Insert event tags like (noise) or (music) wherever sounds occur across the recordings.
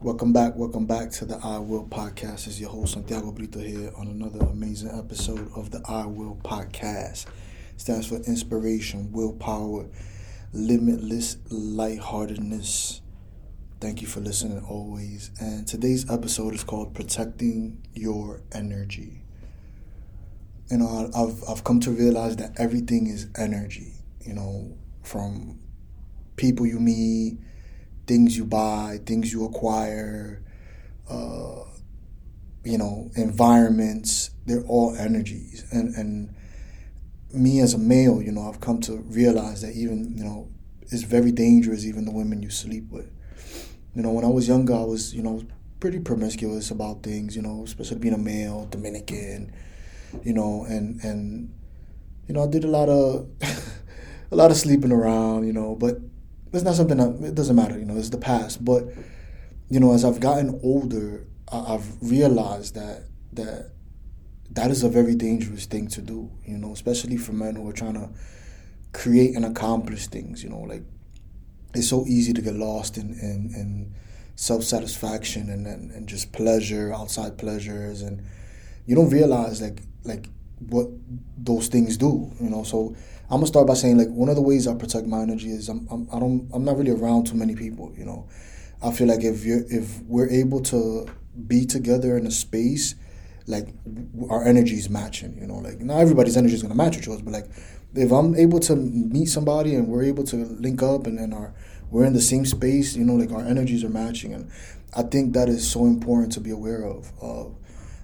Welcome back, welcome back to the I Will Podcast. It's your host Santiago Brito here on another amazing episode of the I Will Podcast. It stands for inspiration, willpower, limitless lightheartedness. Thank you for listening always. And today's episode is called Protecting Your Energy. You know, I've I've come to realize that everything is energy. You know, from people you meet things you buy, things you acquire, uh, you know, environments, they're all energies. And, and me as a male, you know, I've come to realize that even, you know, it's very dangerous, even the women you sleep with. You know, when I was younger, I was, you know, pretty promiscuous about things, you know, especially being a male, Dominican, you know, and, and, you know, I did a lot of, (laughs) a lot of sleeping around, you know, but it's not something that it doesn't matter. You know, it's the past. But you know, as I've gotten older, I've realized that that that is a very dangerous thing to do. You know, especially for men who are trying to create and accomplish things. You know, like it's so easy to get lost in in, in self satisfaction and, and and just pleasure, outside pleasures, and you don't realize like like what those things do. You know, so I'm gonna start by saying like one of the ways I protect my energy is I'm, I'm I don't I'm not really around too many people. You know, I feel like if you if we're able to be together in a space, like our energy is matching. You know, like not everybody's energy is gonna match with yours, but like if I'm able to meet somebody and we're able to link up and then our we're in the same space, you know, like our energies are matching, and I think that is so important to be aware of. Of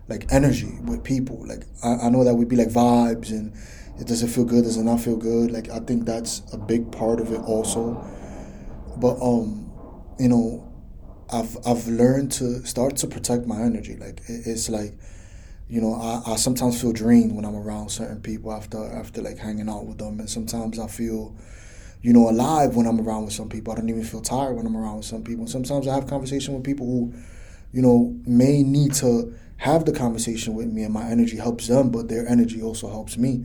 like energy with people. Like I, I know that would be like vibes and it does it feel good, does it not feel good? Like I think that's a big part of it also. But um, you know, I've I've learned to start to protect my energy. Like it, it's like, you know, I, I sometimes feel drained when I'm around certain people after after like hanging out with them, and sometimes I feel, you know, alive when I'm around with some people. I don't even feel tired when I'm around with some people. And sometimes I have conversation with people who, you know, may need to have the conversation with me, and my energy helps them, but their energy also helps me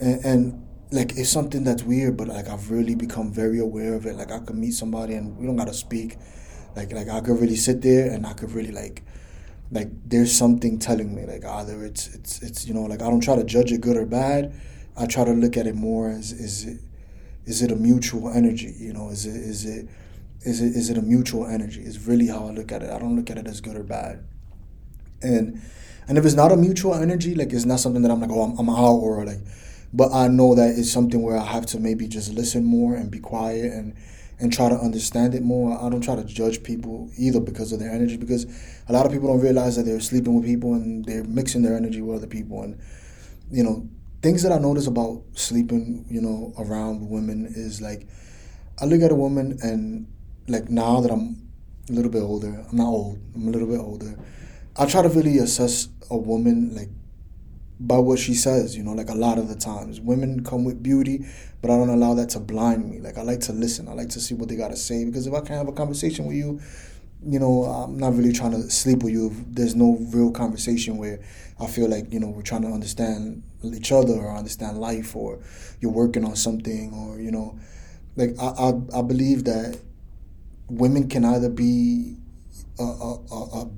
and, and like it's something that's weird, but like I've really become very aware of it. Like I could meet somebody and we don't gotta speak. Like like I could really sit there and I could really like like there's something telling me like either it's it's it's you know like I don't try to judge it good or bad. I try to look at it more as is it is it a mutual energy? You know, is it is it is it is it a mutual energy? Is really how I look at it. I don't look at it as good or bad. And and if it's not a mutual energy, like it's not something that I'm like, oh, I'm, I'm out or like but I know that it's something where I have to maybe just listen more and be quiet and and try to understand it more. I don't try to judge people either because of their energy because a lot of people don't realize that they're sleeping with people and they're mixing their energy with other people and you know things that I notice about sleeping, you know, around women is like I look at a woman and like now that I'm a little bit older, I'm not old, I'm a little bit older. I try to really assess a woman like by what she says, you know, like a lot of the times. Women come with beauty, but I don't allow that to blind me. Like I like to listen. I like to see what they gotta say because if I can't have a conversation with you, you know, I'm not really trying to sleep with you there's no real conversation where I feel like, you know, we're trying to understand each other or understand life or you're working on something or, you know, like I I, I believe that women can either be a, a, a, a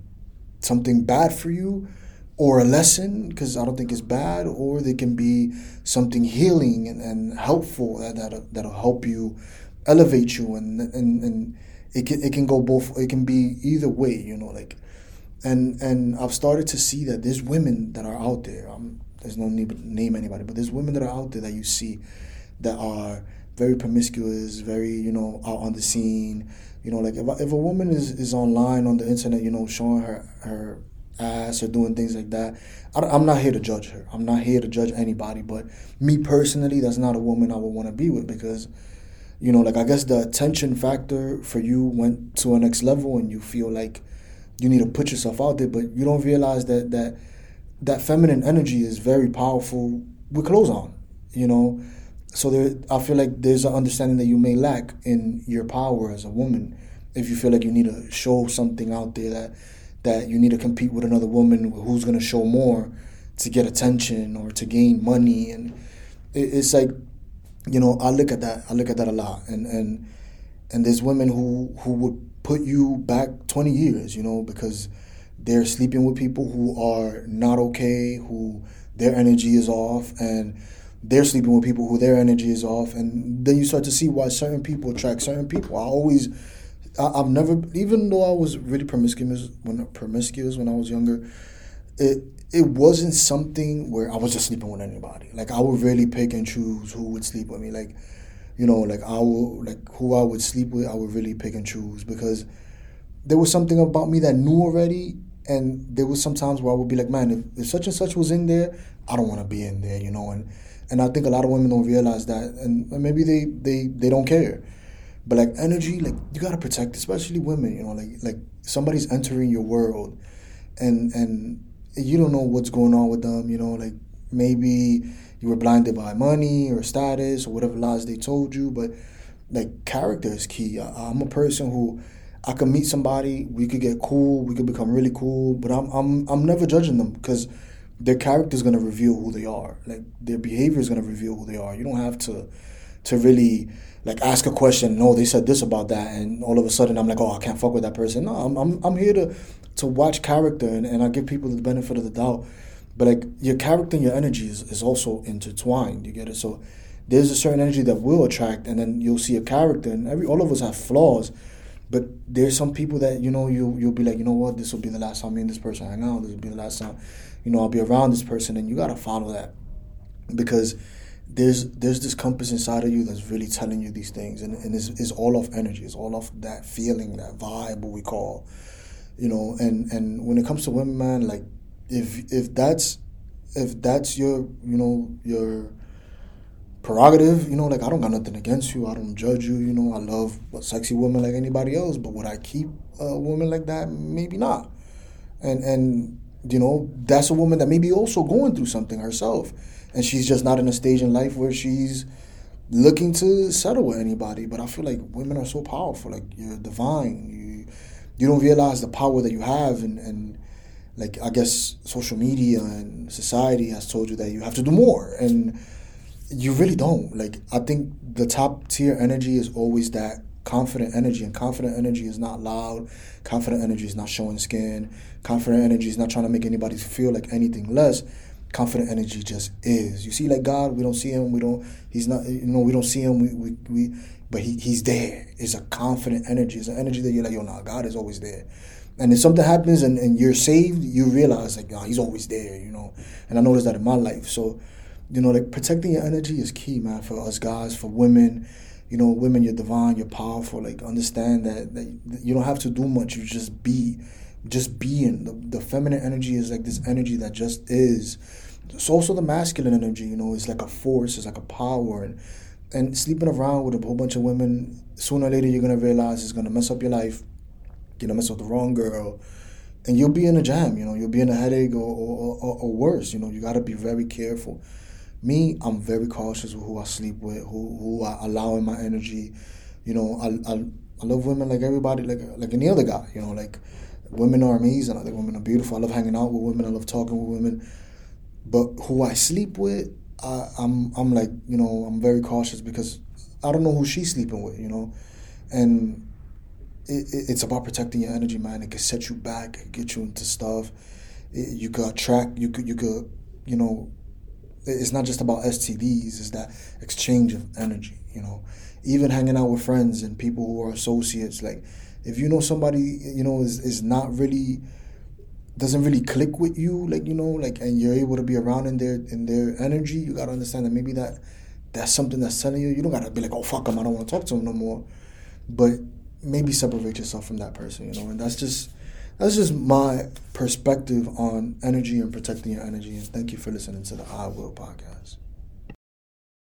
something bad for you or a lesson because I don't think it's bad, or they can be something healing and, and helpful that that'll, that'll help you elevate you and and and it can it can go both it can be either way you know like and and I've started to see that there's women that are out there. Um, there's no need name anybody but there's women that are out there that you see that are very promiscuous very you know out on the scene you know like if, if a woman is, is online on the internet you know showing her her ass or doing things like that. I, am not here to judge her. I'm not here to judge anybody. But me personally, that's not a woman I would want to be with because, you know, like I guess the attention factor for you went to a next level and you feel like you need to put yourself out there, but you don't realize that that that feminine energy is very powerful with clothes on. You know, so there, I feel like there's an understanding that you may lack in your power as a woman. If you feel like you need to show something out there that that you need to compete with another woman who's going to show more to get attention or to gain money. And it's like you know i look at that i look at that a lot. And and and there's women who who would put you back 20 years, you know, because they're sleeping with people who are not okay, who their energy is off, and they're sleeping with people who their energy is off, and then you start to see why certain people attract certain people. I always, I, have never, even though I was really promiscuous when promiscuous when I was younger, it it wasn't something where I was just sleeping with anybody. Like I would really pick and choose who would sleep with me. Like, you know, like I would like who I would sleep with. I would really pick and choose because there was something about me that knew already and there was some times where I would be like, man, if, if such and such was in there, I don't want to be in there, you know. And and I think a lot of women don't realize that, and, and maybe they they they don't care. But like energy, like you gotta protect, especially women. You know, like like somebody's entering your world, and and you don't know what's going on with them. You know, like maybe you were blinded by money or status or whatever lies they told you, but like character is key. I, I'm a person who I could meet somebody, we could get cool, we could become really cool, but I'm I'm I'm never judging them because their character is gonna reveal who they are. Like their behavior is gonna reveal who they are. You don't have to to really like ask a question. No, they said this about that, and all of a sudden I'm like, oh, I can't fuck with that person. No, I'm I'm, I'm here to to watch character, and, and I give people the benefit of the doubt. But like your character and your energy is, is also intertwined. You get it? So there's a certain energy that will attract, and then you'll see a character, and every all of us have flaws but there's some people that you know you you'll be like, you know what, this will be the last time me and this person hang out. This will be the last time, you know, I'll be around this person, and you gotta follow that because there's there's this compass inside of you that's really telling you these things, and, and it's, it's all off energy. It's all off that feeling, that vibe, what we call, you know. And and when it comes to women, man, like if if that's if that's your you know your prerogative. You know, like I don't got nothing against you. I don't judge you. You know, I love a sexy woman like anybody else. But would I keep a woman like that? Maybe not. And and you know, that's a woman that may be also going through something herself, and she's just not in a stage in life where she's looking to settle with anybody. But I feel like women are so powerful. Like you're divine. You you don't realize the power that you have, and and like I guess social media and society has told you that you have to do more and you really don't. Like I think the top tier energy is always that confident energy, and confident energy is not loud. Confident energy is not showing skin. Confident energy is not trying to make anybody feel like anything less. Confident energy just is. You see, like God, we don't see him. We don't. He's not. You know, we don't see him. We we, we but he, he's there. It's a confident energy. It's an energy that you're like, yo, nah, God is always there. And if something happens and, and you're saved, you realize like, nah, he's always there, you know. And I noticed that in my life. So you know, like protecting your energy is key, man, for us guys, for women. You know, women, you're divine, you're powerful. Like, understand that, that you don't have to do much. You just be, just being. The, the feminine energy is like this energy that just is. It's also the masculine energy. You know, it's like a force. It's like a power. And and sleeping around with a whole bunch of women, sooner or later you're gonna realize it's gonna mess up your life. You're gonna mess with the wrong girl and you'll be in a jam, you know, you'll be in a headache or, or, or, or worse, you know, you got to be very careful me, I'm very cautious with who I sleep with, who who I allow in my energy. You know, I, I, I love women like everybody, like like any other guy. You know, like women are amazing. I think women are beautiful. I love hanging out with women. I love talking with women. But who I sleep with, I, I'm I'm like you know I'm very cautious because I don't know who she's sleeping with. You know, and it, it, it's about protecting your energy, man. It can set you back, get you into stuff. It, you could attract. You could you could you know it's not just about STDs, it's that exchange of energy, you know. Even hanging out with friends and people who are associates, like if you know somebody, you know, is, is not really doesn't really click with you, like, you know, like and you're able to be around in their in their energy, you gotta understand that maybe that that's something that's telling you. You don't gotta be like, oh fuck him, I don't want to talk to him no more. But maybe separate yourself from that person, you know, and that's just that's just my perspective on energy and protecting your energy. And thank you for listening to the I Will podcast.